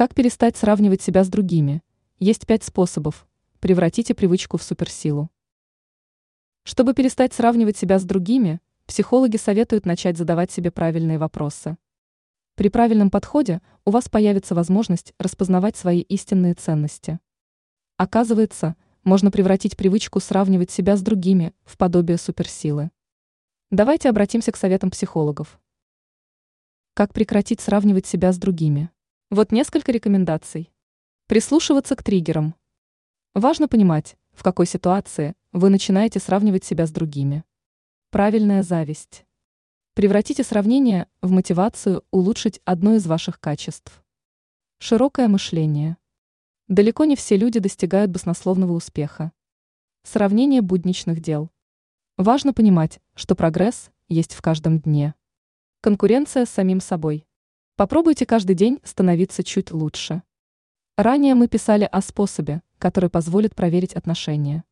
Как перестать сравнивать себя с другими? Есть пять способов. Превратите привычку в суперсилу. Чтобы перестать сравнивать себя с другими, психологи советуют начать задавать себе правильные вопросы. При правильном подходе у вас появится возможность распознавать свои истинные ценности. Оказывается, можно превратить привычку сравнивать себя с другими в подобие суперсилы. Давайте обратимся к советам психологов. Как прекратить сравнивать себя с другими? Вот несколько рекомендаций. Прислушиваться к триггерам. Важно понимать, в какой ситуации вы начинаете сравнивать себя с другими. Правильная зависть. Превратите сравнение в мотивацию улучшить одно из ваших качеств. Широкое мышление. Далеко не все люди достигают баснословного успеха. Сравнение будничных дел. Важно понимать, что прогресс есть в каждом дне. Конкуренция с самим собой. Попробуйте каждый день становиться чуть лучше. Ранее мы писали о способе, который позволит проверить отношения.